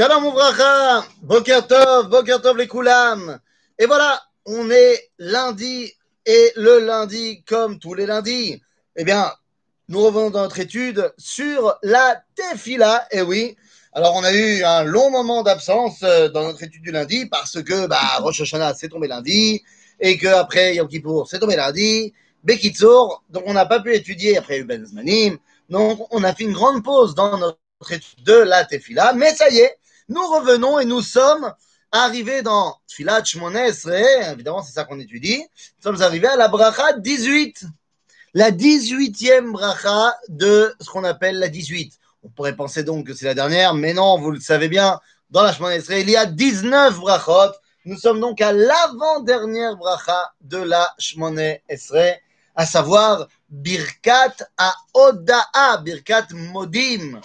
Shalom Ouvracha, Boker Tov, Boker Tov les Koulam. Et voilà, on est lundi et le lundi, comme tous les lundis, eh bien, nous revenons dans notre étude sur la Tefila. Et oui, alors on a eu un long moment d'absence euh, dans notre étude du lundi parce que bah, Rosh Hashanah c'est tombé lundi et que après Yom Kippour c'est tombé lundi. Bekitsour, donc on n'a pas pu étudier après Ben Zmanim. Donc on a fait une grande pause dans notre étude de la Tefila, mais ça y est, nous revenons et nous sommes arrivés dans Tfilat Shmonesre, évidemment c'est ça qu'on étudie, nous sommes arrivés à la bracha 18, la 18e bracha de ce qu'on appelle la 18. On pourrait penser donc que c'est la dernière, mais non, vous le savez bien, dans la Shmonesre, il y a 19 brachot, nous sommes donc à l'avant-dernière bracha de la Shmonesre, à savoir Birkat à Birkat Modim.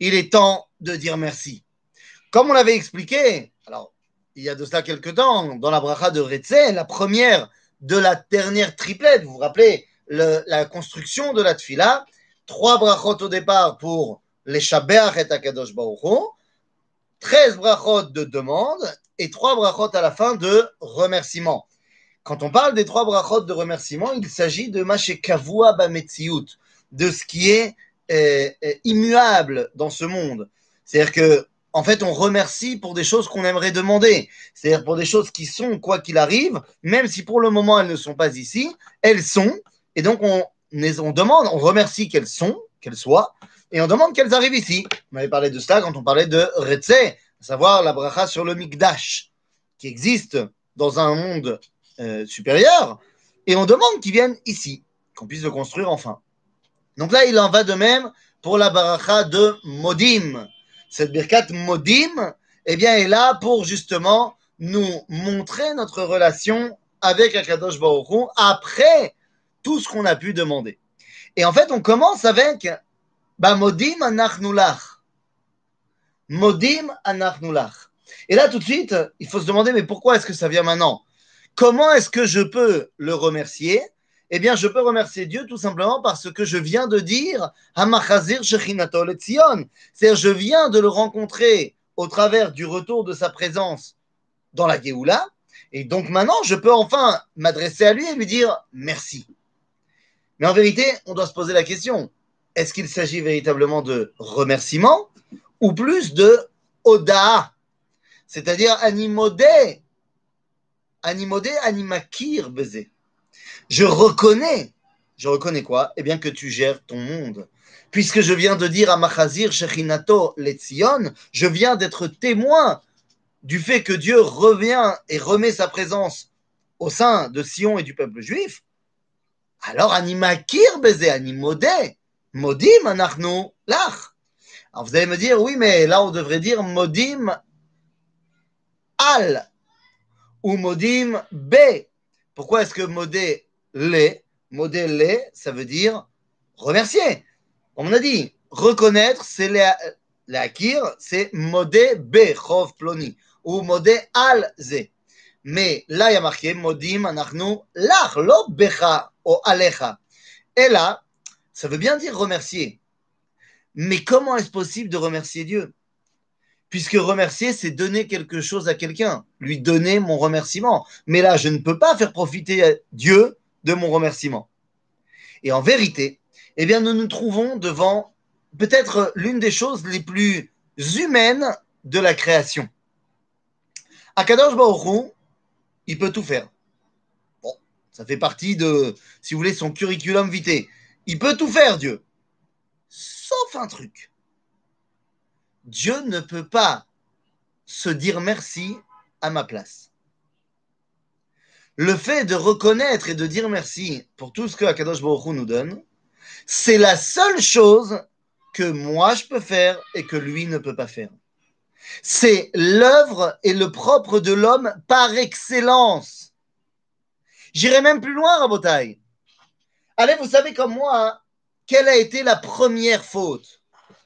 Il est temps de dire merci. Comme on l'avait expliqué, alors il y a de cela quelques temps, dans la bracha de Retzé, la première de la dernière triplette, vous vous rappelez le, la construction de la tfila, trois brachot au départ pour les Shabeach et Akadosh Baruch 13 brachot de demande et trois brachot à la fin de remerciement. Quand on parle des trois brachot de remerciement, il s'agit de Mashekavua Bametziut, de ce qui est euh, euh, immuable dans ce monde. C'est-à-dire que, en fait, on remercie pour des choses qu'on aimerait demander. C'est-à-dire pour des choses qui sont, quoi qu'il arrive, même si pour le moment elles ne sont pas ici, elles sont. Et donc, on, on demande, on remercie qu'elles sont, qu'elles soient, et on demande qu'elles arrivent ici. On avait parlé de cela quand on parlait de Retse, à savoir la bracha sur le Mikdash, qui existe dans un monde euh, supérieur, et on demande qu'ils viennent ici, qu'on puisse le construire enfin. Donc là, il en va de même pour la baracha de Modim. Cette birkat Modim, eh bien, est là pour justement nous montrer notre relation avec Akadosh Baruch après tout ce qu'on a pu demander. Et en fait, on commence avec bah, Modim anachnulach. Modim anachnulach. Et là, tout de suite, il faut se demander, mais pourquoi est-ce que ça vient maintenant? Comment est-ce que je peux le remercier? Eh bien, je peux remercier Dieu tout simplement parce que je viens de dire Hamachazir Shechinato Tzion. C'est-à-dire, je viens de le rencontrer au travers du retour de sa présence dans la Géoula. Et donc maintenant, je peux enfin m'adresser à lui et lui dire merci. Mais en vérité, on doit se poser la question est-ce qu'il s'agit véritablement de remerciement ou plus de oda, c'est-à-dire animodé Animodé, animakir baiser. Je reconnais, je reconnais quoi? Eh bien que tu gères ton monde. Puisque je viens de dire à Machazir Shechinato Letzion, je viens d'être témoin du fait que Dieu revient et remet sa présence au sein de Sion et du peuple juif. Alors animakir baiser, animodé, modim anachnu lach. Alors vous allez me dire, oui, mais là on devrait dire modim al ou modim B. Pourquoi est-ce que modé le, modé le, ça veut dire remercier. On a dit, reconnaître, c'est l'akir, c'est modé B, chov ploni, ou modé al ze. Mais là, il y a marqué modim anachnu lach, lo becha ou alecha. Et là, ça veut bien dire remercier. Mais comment est-ce possible de remercier Dieu? Puisque remercier, c'est donner quelque chose à quelqu'un, lui donner mon remerciement. Mais là, je ne peux pas faire profiter Dieu de mon remerciement. Et en vérité, eh bien, nous nous trouvons devant peut-être l'une des choses les plus humaines de la création. Akadosh Baruch il peut tout faire. Bon, ça fait partie de, si vous voulez, son curriculum vitae. Il peut tout faire, Dieu. Sauf un truc. Dieu ne peut pas se dire merci à ma place. Le fait de reconnaître et de dire merci pour tout ce que Akadosh Baruch Hu nous donne, c'est la seule chose que moi je peux faire et que lui ne peut pas faire. C'est l'œuvre et le propre de l'homme par excellence. J'irai même plus loin, Rabotai. Allez, vous savez comme moi, quelle a été la première faute?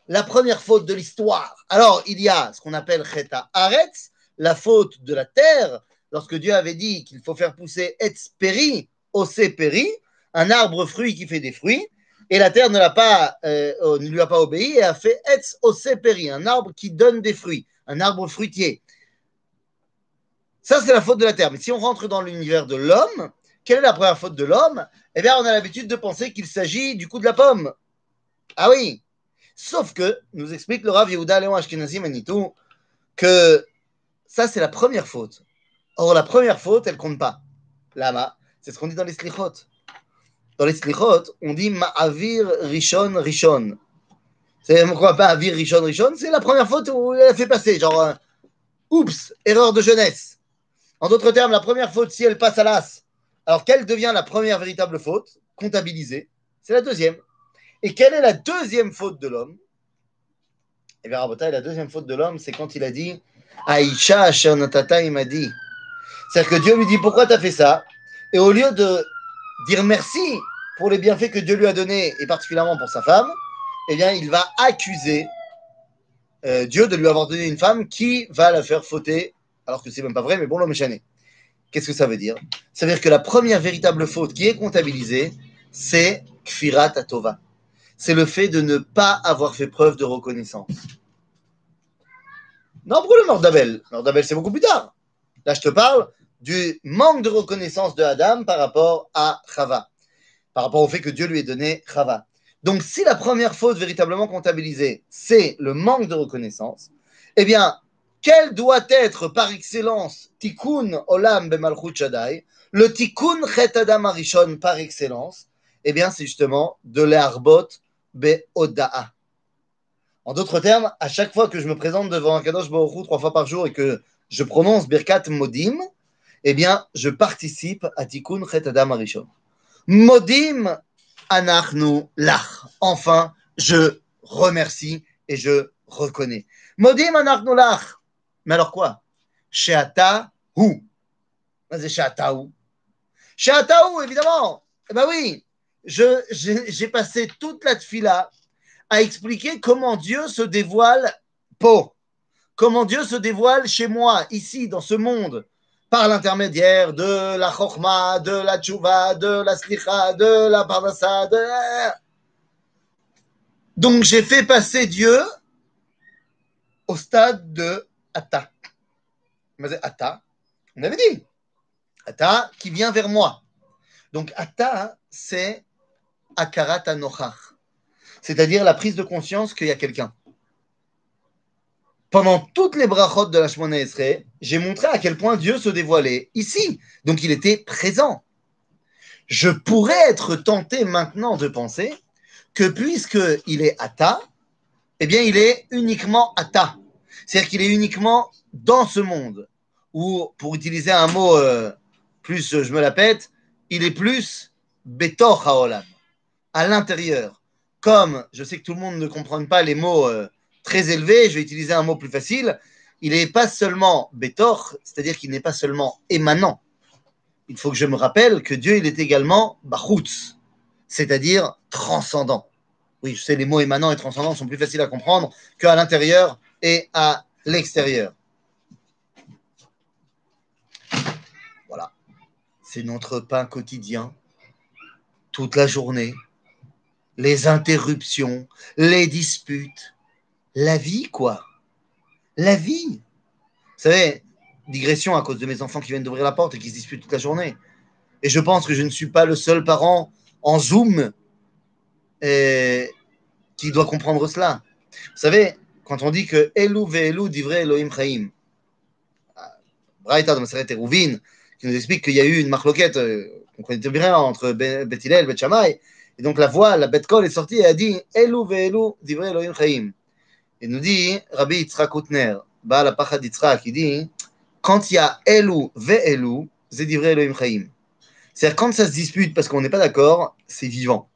La première faute de l'histoire. Alors, il y a ce qu'on appelle Cheta Aretz, la faute de la terre, lorsque Dieu avait dit qu'il faut faire pousser Etz Peri, Ose Peri, un arbre fruit qui fait des fruits. Et la terre ne, l'a pas, euh, ne lui a pas obéi et a fait Etz Oseperi, un arbre qui donne des fruits, un arbre fruitier. Ça, c'est la faute de la terre. Mais si on rentre dans l'univers de l'homme, quelle est la première faute de l'homme? Eh bien, on a l'habitude de penser qu'il s'agit du coup de la pomme. Ah oui Sauf que, nous explique le Rav Yehuda Léon Ashkenazi Manitou, que ça, c'est la première faute. Or, la première faute, elle compte pas. Lama, c'est ce qu'on dit dans les slichot. Dans les slichot, on dit Ma'avir Rishon Rishon. C'est pourquoi pas Avir Rishon Rishon? C'est la première faute où elle a fait passer, genre, euh, oups, erreur de jeunesse. En d'autres termes, la première faute, si elle passe à l'as, alors quelle devient la première véritable faute comptabilisée? C'est la deuxième. Et quelle est la deuxième faute de l'homme? Eh bien, la deuxième faute de l'homme, c'est quand il a dit Aïcha Natata, il m'a dit. C'est-à-dire que Dieu lui dit Pourquoi tu as fait ça? Et au lieu de dire merci pour les bienfaits que Dieu lui a donnés, et particulièrement pour sa femme, eh bien, il va accuser euh, Dieu de lui avoir donné une femme qui va la faire fauter, alors que c'est même pas vrai, mais bon, l'homme est. Qu'est-ce que ça veut dire? Ça veut dire que la première véritable faute qui est comptabilisée, c'est Kfirat Atova c'est le fait de ne pas avoir fait preuve de reconnaissance. Non, pour le mort d'Abel. Mort d'Abel, c'est beaucoup plus tard. Là, je te parle du manque de reconnaissance de Adam par rapport à Chava, par rapport au fait que Dieu lui ait donné Chava. Donc, si la première faute véritablement comptabilisée, c'est le manque de reconnaissance, eh bien, quel doit être par excellence Tikkun Olam Bemalchut Shaddai, le Tikkun Chet Adam Arishon par excellence Eh bien, c'est justement de l'arbot Be'oda'a. En d'autres termes, à chaque fois que je me présente devant un Kadosh Baruch trois fois par jour et que je prononce Birkat Modim, eh bien, je participe à Tikkun Chet Adam Arishon. Modim Anachnu Lach. Enfin, je remercie et je reconnais. Modim Anachnu Lach. Mais alors quoi? Sheata Hu. C'est évidemment. Eh bien oui, j'ai passé toute la tfila à expliquer comment Dieu se dévoile pour, comment Dieu se dévoile chez moi, ici, dans ce monde, par l'intermédiaire de la chokma, de la tchouva, de la slicha, de la parnassa, de... Donc j'ai fait passer Dieu au stade de Atta. Atta, on avait dit. Atta qui vient vers moi. Donc Atta, c'est akarat anochach, c'est-à-dire la prise de conscience qu'il y a quelqu'un. Pendant toutes les brachot de la Shemona Esrei, j'ai montré à quel point Dieu se dévoilait ici. Donc il était présent. Je pourrais être tenté maintenant de penser que puisqu'il est Ata, eh bien il est uniquement Ata. C'est-à-dire qu'il est uniquement dans ce monde. Ou pour utiliser un mot euh, plus, je me la pète, il est plus Betor Haolam à l'intérieur. Comme je sais que tout le monde ne comprend pas les mots euh, très élevés, je vais utiliser un mot plus facile. Il n'est pas seulement bétor, c'est-à-dire qu'il n'est pas seulement émanant. Il faut que je me rappelle que Dieu, il est également bachutz, c'est-à-dire transcendant. Oui, je sais, les mots émanant et transcendant sont plus faciles à comprendre qu'à l'intérieur et à l'extérieur. Voilà. C'est notre pain quotidien, toute la journée, les interruptions, les disputes. La vie, quoi. La vie. Vous savez, digression à cause de mes enfants qui viennent d'ouvrir la porte et qui se disputent toute la journée. Et je pense que je ne suis pas le seul parent en Zoom qui doit comprendre cela. Vous savez, quand on dit que Elou ve'elou divrei Elohim Chaim, Braïta de Maseret Rouvin, qui nous explique qu'il y a eu une marloquette euh, qu'on connaît bien entre Bet Hillel et Bet et donc la voix, la col est sortie et a dit Elou ve'elu divrei Elohim chaim. Et nous dit Rabbi Yitzhak Utner, Baal dit quand il y a Elou ve'elu, c'est divrei Elohim chaim. C'est-à-dire quand ça se dispute parce qu'on n'est pas d'accord, c'est vivant.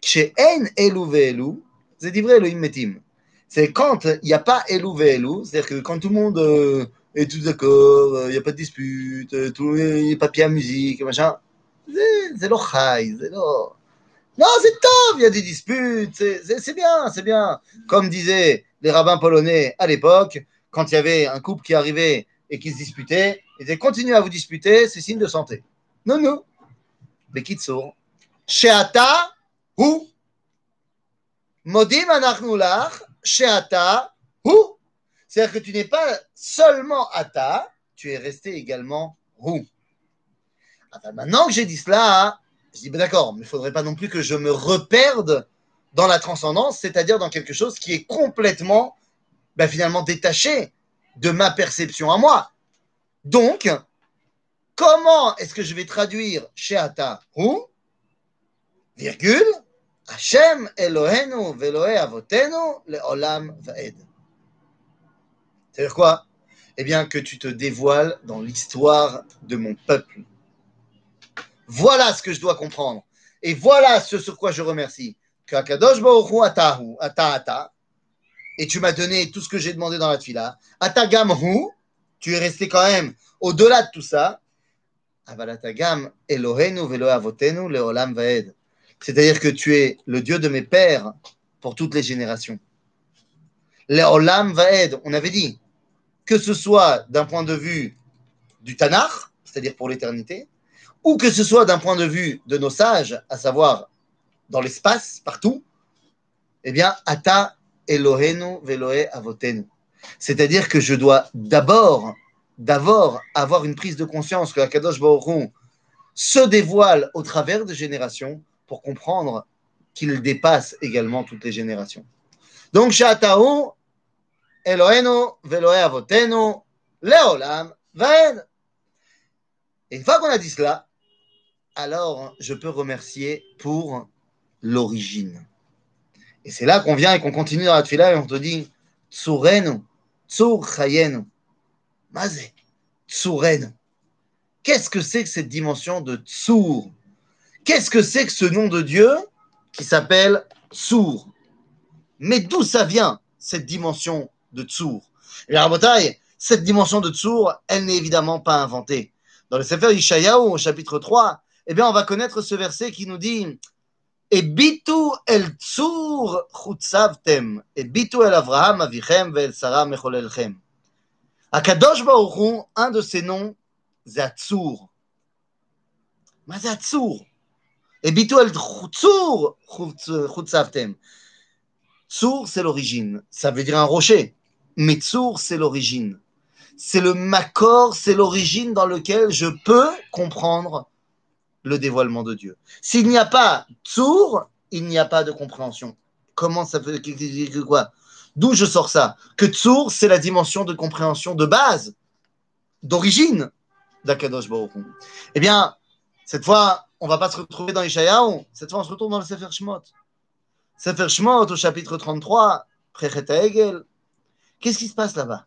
Chez En Elou ve'elu, c'est divrei Elohim metim. C'est quand il n'y a pas Elou ve'elu, c'est-à-dire que quand tout le monde euh, est tout d'accord, euh, il n'y a pas de dispute, euh, il n'y a pas de musique, machin, c'est le chai, c'est. Non, c'est top, il y a des disputes, c'est bien, c'est bien. Comme disaient les rabbins polonais à l'époque, quand il y avait un couple qui arrivait et qui se disputait, ils disaient continuez à vous disputer, c'est signe de santé. Non, non. Mais Kitsour, Sheata ou Modim anachnu lach, sheata, hu. C'est-à-dire que tu n'es pas seulement ata, tu es resté également hu. Enfin, maintenant que j'ai dit cela, je dis, ben d'accord, mais il ne faudrait pas non plus que je me reperde dans la transcendance, c'est-à-dire dans quelque chose qui est complètement, ben, finalement, détaché de ma perception à moi. Donc, comment est-ce que je vais traduire Sheata Hu Virgule Hashem Elohenu velohe avotenu leolam vaed. C'est-à-dire quoi? Eh bien, que tu te dévoiles dans l'histoire de mon peuple. Voilà ce que je dois comprendre. Et voilà ce sur quoi je remercie. Et tu m'as donné tout ce que j'ai demandé dans la fila. Atagam hu, tu es resté quand même au-delà de tout ça. Velo leolam vaed. C'est-à-dire que tu es le Dieu de mes pères pour toutes les générations. Leolam vaed, on avait dit, que ce soit d'un point de vue du Tanakh, c'est-à-dire pour l'éternité, ou que ce soit d'un point de vue de nos sages, à savoir dans l'espace, partout, eh bien, Ata Elohenu veloe avotenu. C'est-à-dire que je dois d'abord, d'abord avoir une prise de conscience que la Kadosh Baruch se dévoile au travers des générations pour comprendre qu'il dépasse également toutes les générations. Donc, Shatahu Elohenu veloe avotenu leolam vaed. Et une fois qu'on a dit cela, alors je peux remercier pour l'origine. Et c'est là qu'on vient et qu'on continue dans la tefila et on te dit Tsurenu, Tsur Chayenu. Mazé, Tsurenu. Qu'est-ce que c'est que cette dimension de Tsur? Qu'est-ce que c'est que ce nom de Dieu qui s'appelle Tsur? Mais d'où ça vient, cette dimension de Tsur? Et la bataille, cette dimension de Tsur, elle n'est évidemment pas inventée. Dans le Sefer Yishayahu, au chapitre 3, eh bien, on va connaître ce verset qui nous dit Et bitu el tsur chutzavtem, et bitu el Avraham avichem ve el Sarah mecholelchem. Akadosh Baruch Hu, un de ses noms. Mais c'est Atzur. Et bitu el tsur chutzavtem. Tsur, c'est l'origine. Ça veut dire un rocher. Mais c'est l'origine. C'est le makor, c'est l'origine dans lequel je peux comprendre le dévoilement de Dieu. S'il n'y a pas Tsour, il n'y a pas de compréhension. Comment ça fait quoi? D'où je sors ça? Que Tsour, c'est la dimension de compréhension de base, d'origine d'Akadosh Baruch Eh bien, cette fois, on va pas se retrouver dans Ishayahu, cette fois, on se retrouve dans le Sefer Shemot. Sefer Shemot, au chapitre 33, Egel. Qu'est-ce qui se passe là-bas?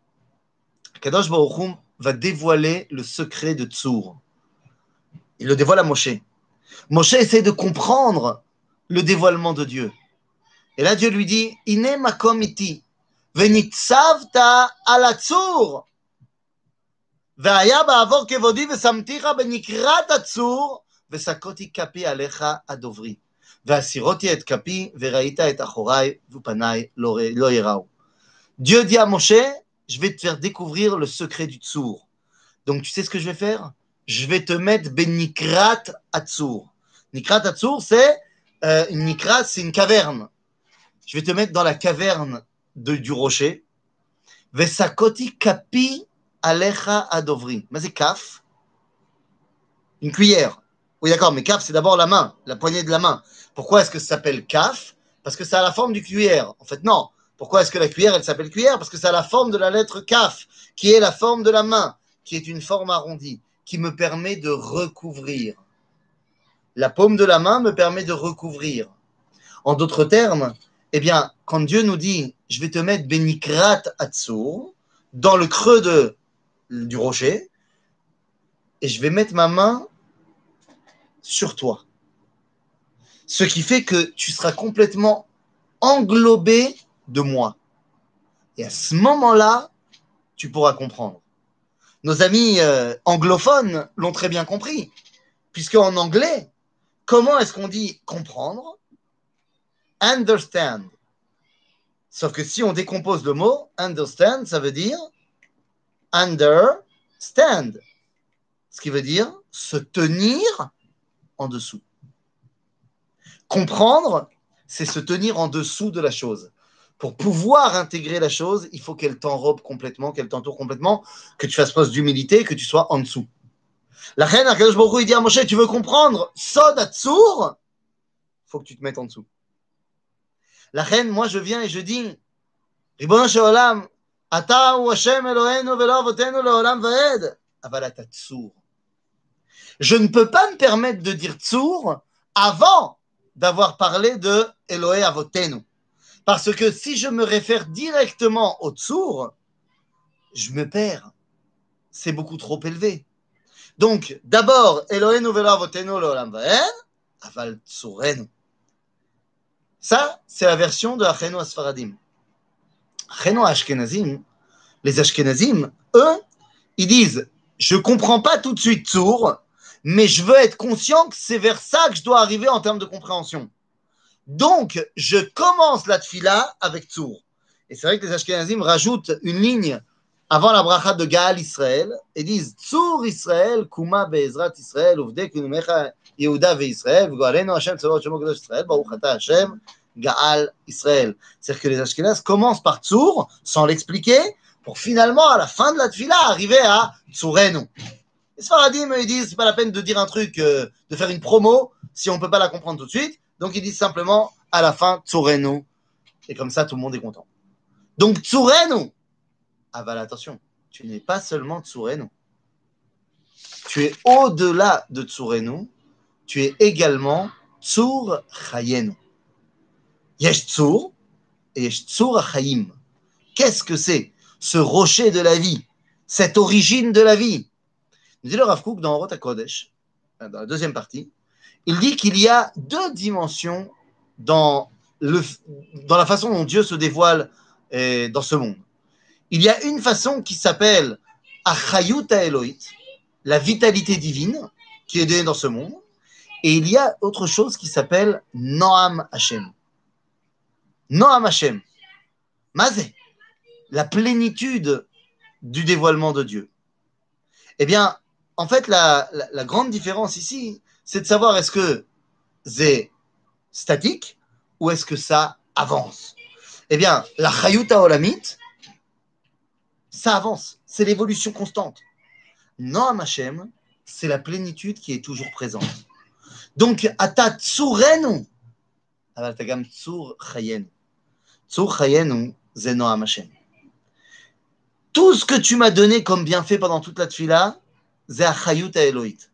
Akadosh Baruch va dévoiler le secret de Tsour. Il le dévoile à Moshe. Moshe essaie de comprendre le dévoilement de Dieu. Et là, Dieu lui dit Ine makom iti, venitzavta alatzur. והיה בעבור כבודי ושמתיך בנקרת הצור, וסקותי כפי עליך הדוברי. והסירותי את כפי, וראית את אחוריי, ופניי לא, לא יראו. Dieu dit à Moshe, je vais te faire découvrir le secret du tsour. Donc tu sais ce que je vais faire Je vais te mettre Benikrat Atsur. Nikrat Atsur, c'est euh, c'est une caverne. Je vais te mettre dans la caverne de, du rocher. Vesakoti Kapi Alecha Adovri. Mais c'est kaf. Une cuillère. Oui, d'accord, mais kaf, c'est d'abord la main, la poignée de la main. Pourquoi est-ce que ça s'appelle kaf? Parce que ça a la forme du cuillère. En fait, non. Pourquoi est-ce que la cuillère, elle s'appelle cuillère? Parce que ça a la forme de la lettre kaf, qui est la forme de la main, qui est une forme arrondie qui me permet de recouvrir. La paume de la main me permet de recouvrir. En d'autres termes, eh bien, quand Dieu nous dit, je vais te mettre Benikrat Atsur, dans le creux de, du rocher, et je vais mettre ma main sur toi. Ce qui fait que tu seras complètement englobé de moi. Et à ce moment-là, tu pourras comprendre. Nos amis euh, anglophones l'ont très bien compris, puisque en anglais, comment est-ce qu'on dit comprendre? Understand. Sauf que si on décompose le mot, understand, ça veut dire understand, ce qui veut dire se tenir en dessous. Comprendre, c'est se tenir en dessous de la chose. Pour pouvoir intégrer la chose, il faut qu'elle t'enrobe complètement, qu'elle t'entoure complètement, que tu fasses preuve d'humilité, que tu sois en dessous. La reine Akadosh Baruch dit à Moshe, tu veux comprendre Sod Atzur faut que tu te mettes en dessous. La reine, moi je viens et je dis, Ribono Shalom, Ata ou Hashem Eloheinu velo avotenu leolam vaed, aval Tzur. Je ne peux pas me permettre de dire Tzur avant d'avoir parlé de Elohe Avotenu. Parce que si je me réfère directement au Tzur, je me perds. C'est beaucoup trop élevé. Donc, d'abord, Elohenu velo avotenu leolam vaed, aval Tzurenu. Ça, c'est la version de Achenu Asfaradim. Achenu Ashkenazim, les Ashkenazim, eux, ils disent Je ne comprends pas tout de suite Tsour, mais je veux être conscient que c'est vers ça que je dois arriver en termes de compréhension. Donc, je commence la tfila avec Tsour. Et c'est vrai que les Ashkenazim rajoutent une ligne avant la bracha de Gaal Israël et disent Tsour Israël, Kuma Be'ezrat Israël, Uvde Kunumecha Yehuda ve'Israël, V'goalenu Hashem Tzavot Shemo Israël, Baruch Ata Hashem, Gaal Israël. C'est-à-dire que les Ashkenaz commencent par Tsour, sans l'expliquer, pour finalement, à la fin de la tfila, arriver à Tsourenu. Les Sfaradim, ils disent, c'est pas la peine de dire un truc, euh, de faire une promo, si on peut pas la comprendre tout de suite. Donc, ils disent simplement, à la fin, Tsourenu. Et comme ça, tout le monde est content. Donc, Tsourenu. Ah, bah, attention, tu n'es pas seulement Tsourenu. Tu es au-delà de Tsourenu. Tu es également Tsur Chayenu. Yesh Tsur et Yesh Tsur Chayim. Qu'est-ce que c'est ce rocher de la vie, cette origine de la vie? Nous dit le Rav dans Rota Kodesh, dans la deuxième partie, il dit qu'il y a deux dimensions dans, le, dans la façon dont Dieu se dévoile eh, dans ce monde. Il y a une façon qui s'appelle Achayuta Elohit, la vitalité divine qui est donnée dans ce monde. Et il y a autre chose qui s'appelle Noam Hashem. Noam Hashem. Mazé. La plénitude du dévoilement de Dieu. Eh bien, en fait, la, la grande différence ici, c'est de savoir est-ce que c'est statique ou est-ce que ça avance Eh bien, la Chayuta Olamit, ça avance, c'est l'évolution constante. Non, Hachem, c'est la plénitude qui est toujours présente. Donc, Ata Tsurenu, Avaltagam Tsur Chayenu. Tsur Chayenu, Zeno Hachem. Tout ce que tu m'as donné comme bienfait pendant toute la tfila, c'est Achayuta Elohit.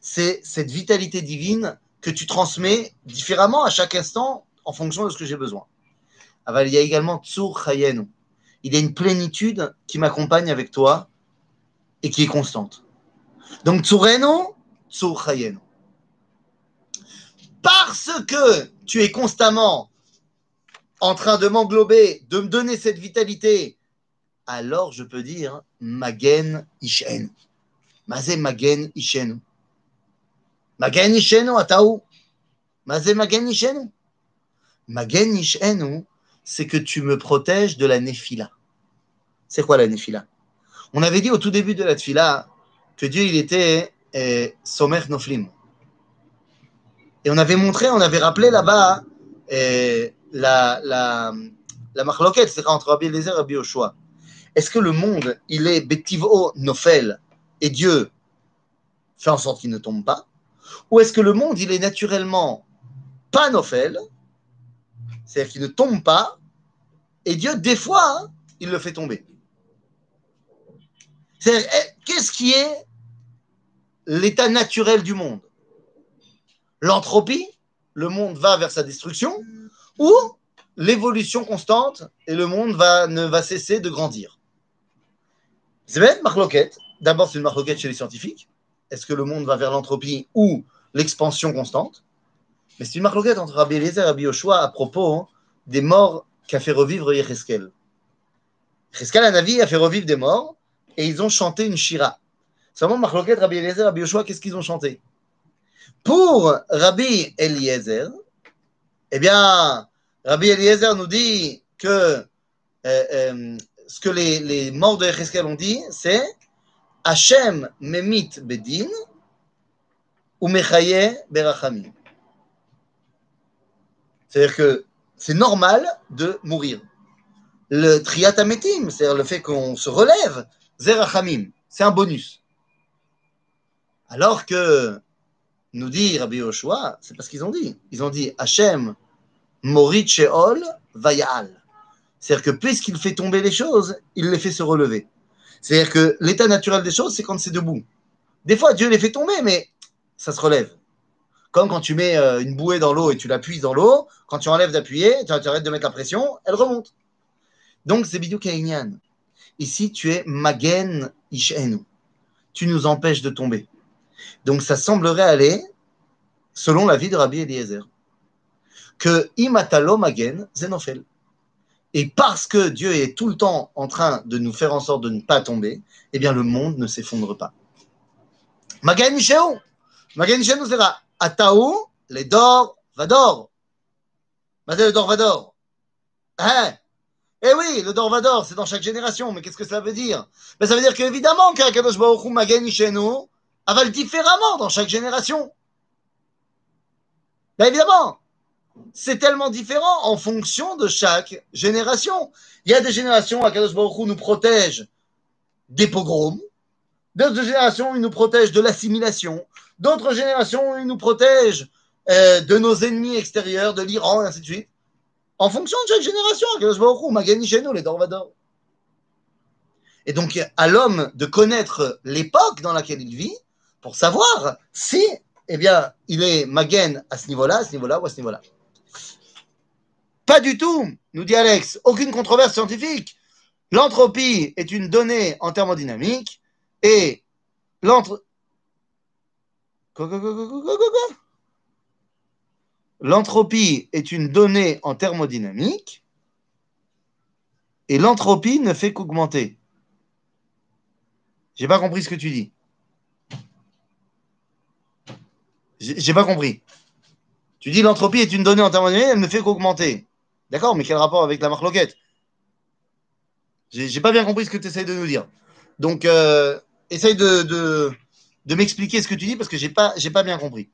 C'est cette vitalité divine que tu transmets différemment à chaque instant en fonction de ce que j'ai besoin. Il y a également tsur chayenu. Il y a une plénitude qui m'accompagne avec toi et qui est constante. Donc tsurenu, tsur chayenu parce que tu es constamment en train de m'englober, de me donner cette vitalité, alors je peux dire Magen Ishen. Mazé Magen Ishen. C'est que tu me protèges de la Néphila. C'est quoi la Néphila On avait dit au tout début de la Tfila que Dieu, il était eh, Somer Noflim. Et on avait montré, on avait rappelé là-bas eh, la, la, la marloquette, c'est entre Rabbi Eliezer et Rabbi Yoshua. Est-ce que le monde, il est Betivo Nofel et Dieu fait en sorte qu'il ne tombe pas? Ou est-ce que le monde, il est naturellement Nofel, c'est-à-dire qu'il ne tombe pas, et Dieu, des fois, hein, il le fait tomber eh, qu'est-ce qui est l'état naturel du monde? L'entropie, le monde va vers sa destruction, ou l'évolution constante et le monde va, ne va cesser de grandir. C'est bien une. D'abord, c'est une marloquette chez les scientifiques. Est-ce que le monde va vers l'entropie ou l'expansion constante? Mais c'est une marloquette entre Rabbi Eliezer et Rabbi Yoshua à propos hein, des morts qu'a fait revivre Yecheskel. Yecheskel, un avis, a fait revivre des morts et ils ont chanté une shira. Seulement, marloquette, Rabbi Eliezer et Rabbi Yoshua, qu'est-ce qu'ils ont chanté? Pour Rabbi Eliezer, eh bien, Rabbi Eliezer nous dit que euh, euh, ce que les, morts de Echeskel ont dit, c'est Hachem memit bedin ou mechaye berachamim. C'est-à-dire que c'est normal de mourir. Le triatametim, c'est-à-dire le fait qu'on se relève, c'est un bonus. Alors que nous dit Rabbi Yoshua, c'est parce qu'ils ont dit. Ils ont dit Hachem, Morit Sheol, Vayal. C'est-à-dire que puisqu'il fait tomber les choses, il les fait se relever. C'est-à-dire que l'état naturel des choses, c'est quand c'est debout. Des fois, Dieu les fait tomber, mais ça se relève. Comme quand tu mets euh, une bouée dans l'eau et tu l'appuies dans l'eau, quand tu enlèves d'appuyer, tu arrêtes de mettre la pression, elle remonte. Donc, c'est Bidou. Ici, tu es Magen Ishenu. Tu nous empêches de tomber. Donc, ça semblerait aller selon la vie de Rabbi Eliezer. Que Imatalo Magen Zenofel. Et parce que Dieu est tout le temps en train de nous faire en sorte de ne pas tomber, eh bien le monde ne s'effondre pas. Magen Isheu. Magen Isheu nous dira Ataou, les dor, vador. Madé le dor, vador. Hein? Eh oui, le dor, vador, c'est dans chaque génération. Mais qu'est-ce que ça veut dire? Ben, Ça veut dire qu'évidemment qu'Akadosh Baruch Magen avale différemment dans chaque génération. Ben évidemment, c'est tellement différent en fonction de chaque génération. Il y a des générations, Akadosh Baruch Hu nous protège des pogroms. D'autres générations, il nous protège de l'assimilation. D'autres générations, il nous protège euh, de nos ennemis extérieurs, de l'Iran, et ainsi de suite. En fonction de chaque génération, Akadosh Baruch Hu, Magani chez nous, les Dorvador. Et donc, à l'homme de connaître l'époque dans laquelle il vit pour savoir si, eh bien, il est Magen à ce niveau-là, à ce niveau-là ou à ce niveau-là. Pas du tout, nous dit Alex. Aucune controverse scientifique. L'entropie est une donnée en thermodynamique et l'entre... L'entropie est une donnée en thermodynamique et l'entropie ne fait qu'augmenter. J'ai pas compris ce que tu dis. J'ai pas compris. Tu dis l'entropie est une donnée en thermodynamique, elle ne fait qu'augmenter. D'accord, mais quel rapport avec la marque Loquette J'ai pas bien compris ce que tu essayes de nous dire. Donc, euh, essaye de, m'expliquer ce que tu dis parce que j'ai pas, pas bien compris.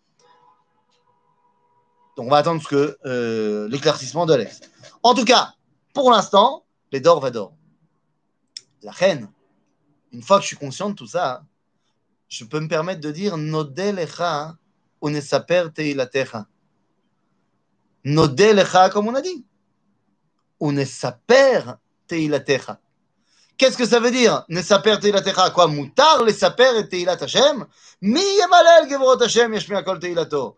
Donc, on va attendre euh, l'éclaircissement de l'Est. En tout cas, pour l'instant, les va d'or. La reine, une fois que je suis conscient de tout ça, je peux me permettre de dire Nodelecha unesaper teilatecha. Nodelecha, comme on a dit. Unesaper teilatecha. Qu'est-ce que ça veut dire Nesaper teilatecha? Quoi Moutar, les saper et teilat Hashem? Mi yemalel gevorot Hashem yeshmi akol teilato.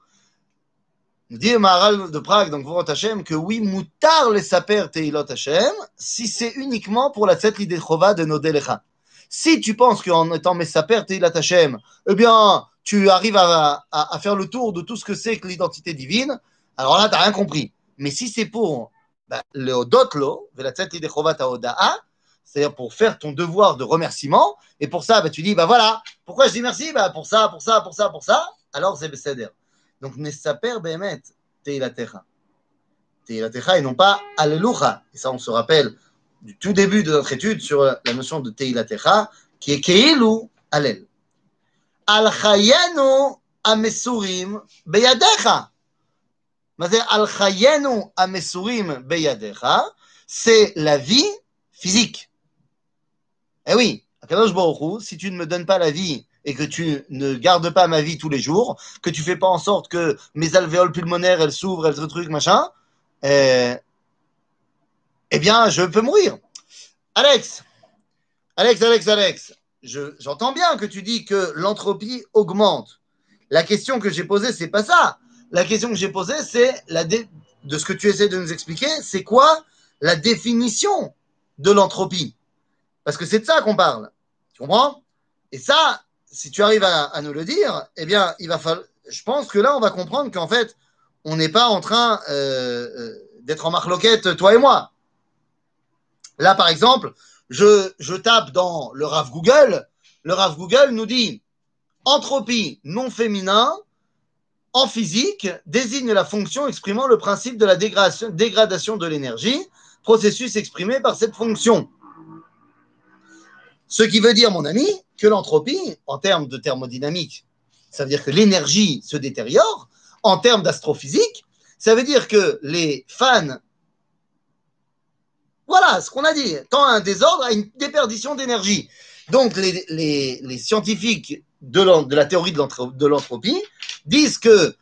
Nous dit le Maharal de Prague, donc Vorot Hashem, que oui, moutar les saper teilot Hashem, si c'est uniquement pour la tzet chova de Nodelecha. Si tu penses qu'en étant Messaper Teilat Hashem, eh bien, tu arrives à, à, à, faire le tour de tout ce que c'est que l'identité divine, alors là, tu n'as rien compris. Mais si c'est pour bah, c'est-à-dire pour faire ton devoir de remerciement, et pour ça, bah, tu dis, bah voilà, pourquoi je dis merci? Bah, Pour ça, pour ça, pour ça, pour ça, alors c'est Besséder. Donc, Nesaper Behemet, Teilatecha. Teilatecha et non pas Alléluia. Et ça, on se rappelle du tout début de notre étude sur la notion de Teilatecha, qui est Keilu Alel. Al Chayenu Amesurim Beyadecha c'est la vie physique. Eh oui, si tu ne me donnes pas la vie et que tu ne gardes pas ma vie tous les jours, que tu fais pas en sorte que mes alvéoles pulmonaires elles s'ouvrent, elles se truc machin, eh, eh bien je peux mourir. Alex, Alex, Alex, Alex, j'entends bien que tu dis que l'entropie augmente. La question que j'ai posée, c'est pas ça la question que j'ai posée, c'est la de ce que tu essaies de nous expliquer, c'est quoi la définition de l'entropie? Parce que c'est de ça qu'on parle. Tu comprends? Et ça, si tu arrives à, nous le dire, eh bien, il va falloir. Je pense que là, on va comprendre qu'en fait, on n'est pas en train euh, euh, d'être en marloquette, toi et moi. Là, par exemple, je, je tape dans le RAF Google. Le RAF Google nous dit entropie non féminin en physique désigne la fonction exprimant le principe de la dégradation, de l'énergie, processus exprimé par cette fonction. Ce qui veut dire, mon ami, que l'entropie, en termes de thermodynamique, ça veut dire que l'énergie se détériore, en termes d'astrophysique, Ça veut dire que les fans, voilà ce qu'on a dit, tend un désordre à une déperdition d'énergie. Donc les, scientifiques de, la théorie de l'entropie disent que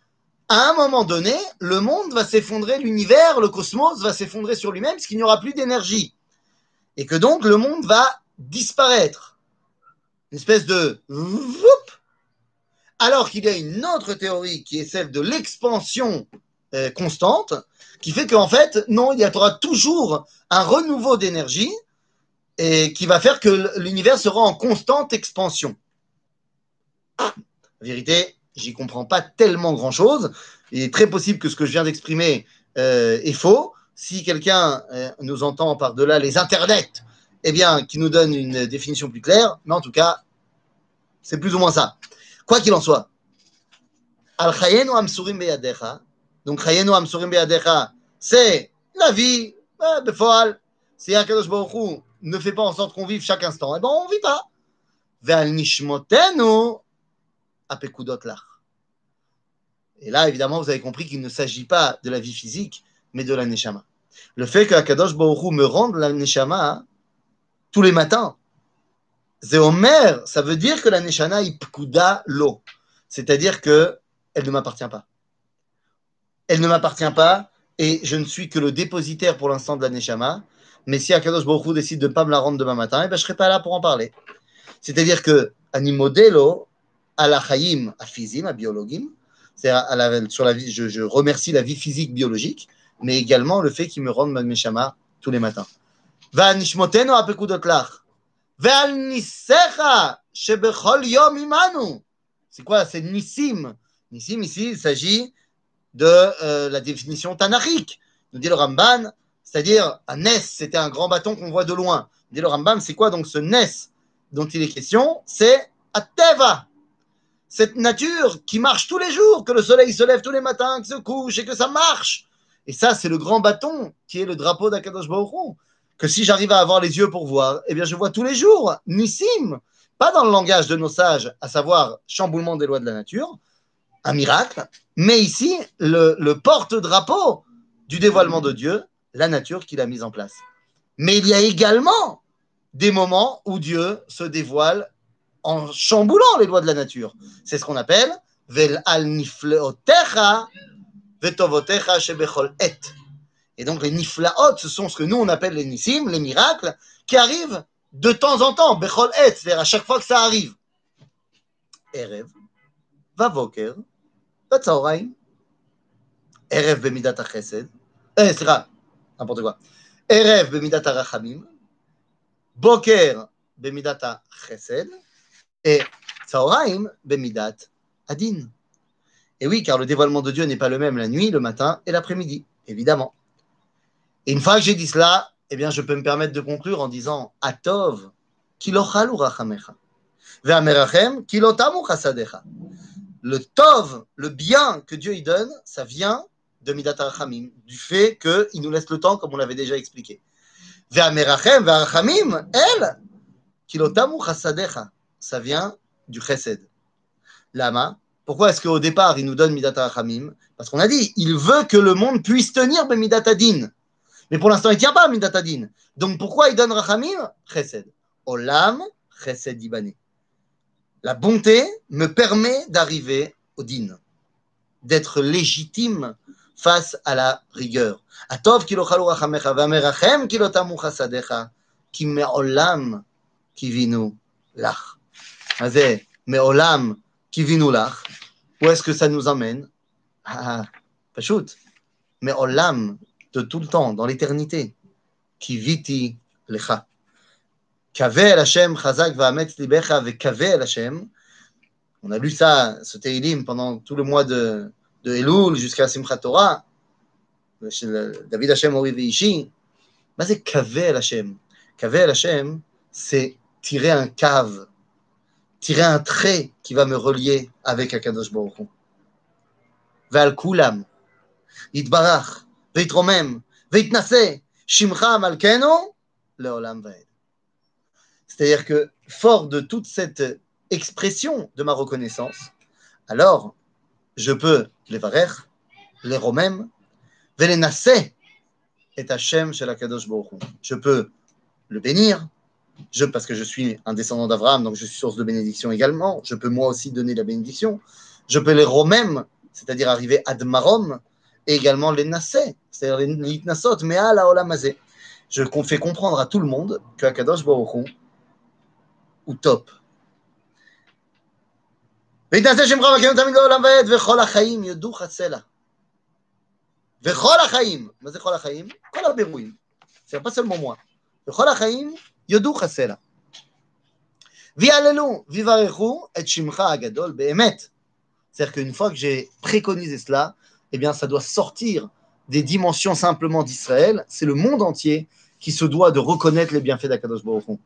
à un moment donné, le monde va s'effondrer, l'univers, le cosmos va s'effondrer sur lui-même parce qu'il n'y aura plus d'énergie. Et que donc le monde va disparaître. Une espèce de alors qu'il y a une autre théorie qui est celle de l'expansion euh, constante, qui fait qu'en fait, non, il y aura toujours un renouveau d'énergie et qui va faire que l'univers sera en constante expansion. La vérité, j'y comprends pas tellement grand-chose. Il est très possible que ce que je viens d'exprimer euh, est faux. Si quelqu'un euh, nous entend par-delà les internets, eh bien, qui nous donne une définition plus claire. Mais en tout cas, c'est plus ou moins ça. Quoi qu'il en soit, Al Amsurim Beyadecha, donc Chayenu Amsurim Beyadecha, c'est la vie, Befoal. Si Akadosh Baruch ne fait pas en sorte qu'on vive chaque instant, eh ben on ne vit pas. Ve'al Nishmotenu Apekudot Lach. Et là, évidemment, vous avez compris qu'il ne s'agit pas de la vie physique, mais de la Neshama. Le fait que Akadosh Baruch me rende la Neshama tous les matins, Zéomer, ça veut dire que la Neshana ipkuda lo. C'est-à-dire que elle ne m'appartient pas. Elle ne m'appartient pas et je ne suis que le dépositaire pour l'instant de la Neshama. Mais si Akadosh Baruch décide de ne pas me la rendre demain matin, eh ben, je ne serai pas là pour en parler. C'est-à-dire que animodelo à la chayim, à physime, à biologim, à la, sur la vie, je, je, remercie la vie physique biologique, mais également le fait qu'il me rende ma Neshama tous les matins. C'est quoi? C'est Nissim. Nissim, ici, il s'agit de euh, la définition tanachique. Nous dit le Ramban, c'est-à-dire un Nes, c'était un grand bâton qu'on voit de loin. Nous dit le Ramban, c'est quoi donc ce Nes dont il est question? C'est Ateva. Cette nature qui marche tous les jours, que le soleil se lève tous les matins, que se couche et que ça marche. Et ça, c'est le grand bâton qui est le drapeau d'Akadosh Baruch que si j'arrive à avoir les yeux pour voir, eh bien je vois tous les jours, Nissim, pas dans le langage de nos sages, à savoir chamboulement des lois de la nature, un miracle, mais ici, le, le porte-drapeau du dévoilement de Dieu, la nature qu'il a mise en place. Mais il y a également des moments où Dieu se dévoile en chamboulant les lois de la nature. C'est ce qu'on appelle Vel al nifleotecha vetovotecha shebechol et. Et donc les niflaot, ce sont ce que nous on appelle les nissim, les miracles, qui arrivent de temps en temps, bechol et, c'est-à-dire à chaque fois que ça arrive. Erev, vavoker, vatzaoraim, Erev bemidat chesed, eh, c'est n'importe quoi. Erev bemidat rachamim, boker bemidat chesed, et tzaoraim bemidat adin. Et oui, car le dévoilement de Dieu n'est pas le même la nuit, le matin et l'après-midi, évidemment. Et une fois que j'ai dit cela, eh bien, je peux me permettre de conclure en disant Atov, kilochalu rachamecha. Ve'amerachem, kilotamu chasadecha. Le tov, le bien que Dieu y donne, ça vient de Midat Rachamim, du fait qu'il nous laisse le temps, comme on l'avait déjà expliqué. Ve'amerachem, ve'arachamim, elle, kilotamu chasadecha. Ça vient du chesed. Lama, pourquoi est-ce qu'au départ, il nous donne Midat Rachamim Parce qu'on a dit, il veut que le monde puisse tenir Midat Adin. Mais pour l'instant, il ne tient pas Midatadin. Donc pourquoi il donne Rachamim? Chesed. Olam, Chesed Ibane. La bonté me permet d'arriver au din, d'être légitime face à la rigueur. Atov kilo chalu rachamecha v'amerachem kilo tamu chasadecha ki me'olam kivinu lach. Me'olam kivinu lach. Où est-ce que ça nous emmène pas shoot. Me'olam de tout le temps, dans l'éternité. Qui viti lecha. Kave el Hashem chazak va'ametz libecha ve'kave el Hashem. On a lu ça, ce Teilim, pendant tout le mois de, Elul jusqu'à Simchat Torah. David Hashem Ori Veishi. Mais c'est Kave el Hashem. Kave el Hashem, c'est tirer un cave, tirer un trait qui va me relier avec Akadosh Baruch Hu. Ve'al kulam. Yitbarach. C'est-à-dire que, fort de toute cette expression de ma reconnaissance, alors je peux les varer, les romem, et Hachem chez la Kadosh Je peux le bénir, je, parce que je suis un descendant d'Abraham, donc je suis source de bénédiction également. Je peux moi aussi donner la bénédiction. Je peux les romem, c'est-à-dire arriver ad marom, et également les nasé, c'est-à-dire les litnasot, mais à la olamazé. Je fais comprendre à tout le monde que Akadosh Baruch ou top. C'est pas. וכל החיים יודו חסלה. ויעללו ויברכו את שמך הגדול באמת. C'est-à-dire qu'une fois que j'ai préconisé cela, eh bien, ça doit sortir des dimensions simplement d'Israël. C'est le monde entier qui se doit de reconnaître les bienfaits d'Akadosh Baruch Hu.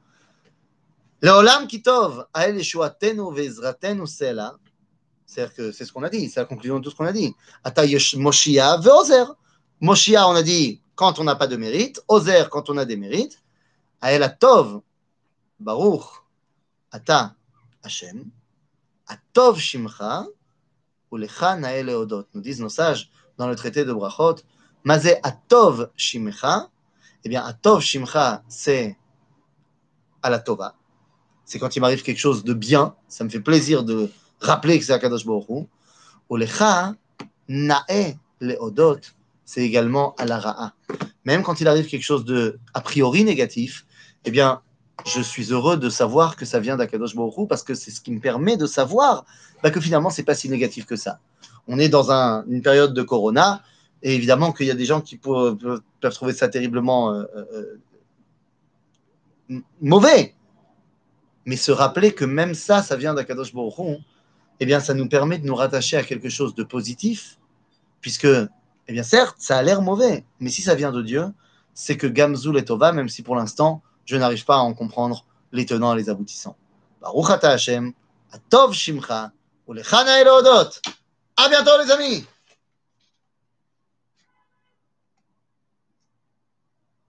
Leolam kitov ael yeshuatenu ve'ezratenu sela. C'est-à-dire que c'est ce qu'on a dit, c'est la conclusion de tout ce qu'on a dit. Ata Moshia ve'ozer. Moshia, on a dit quand on n'a pas de mérite. Ozer, quand on a des mérites. Ael atov, Baruch, ata Hashem. Atov shimcha. Nous disent nos sages dans le traité de Brachot, Mazé Atov Shimcha. Eh bien, Atov Shimcha, c'est à la Tova. C'est quand il m'arrive quelque chose de bien. Ça me fait plaisir de rappeler que c'est Akadosh Baruch Olecha Nae Leodot, c'est également à la Ra'a. Même quand il arrive quelque chose de a priori négatif, eh bien, je suis heureux de savoir que ça vient d'Akadosh Baruch parce que c'est ce qui me permet de savoir bah, que finalement, c'est pas si négatif que ça. On est dans une période de corona, et évidemment qu'il y a des gens qui peuvent, trouver ça terriblement euh, euh, mauvais. Mais se rappeler que même ça, ça vient d'Akadosh Baruch eh bien, ça nous permet de nous rattacher à quelque chose de positif, puisque, eh bien, certes, ça a l'air mauvais, mais si ça vient de Dieu, c'est que Gamzul et Tova, même si pour l'instant, je n'arrive pas à en comprendre les tenants et les aboutissants. Baruch Hashem, Atov Shimcha, Ulechana Elodot. À bientôt les amis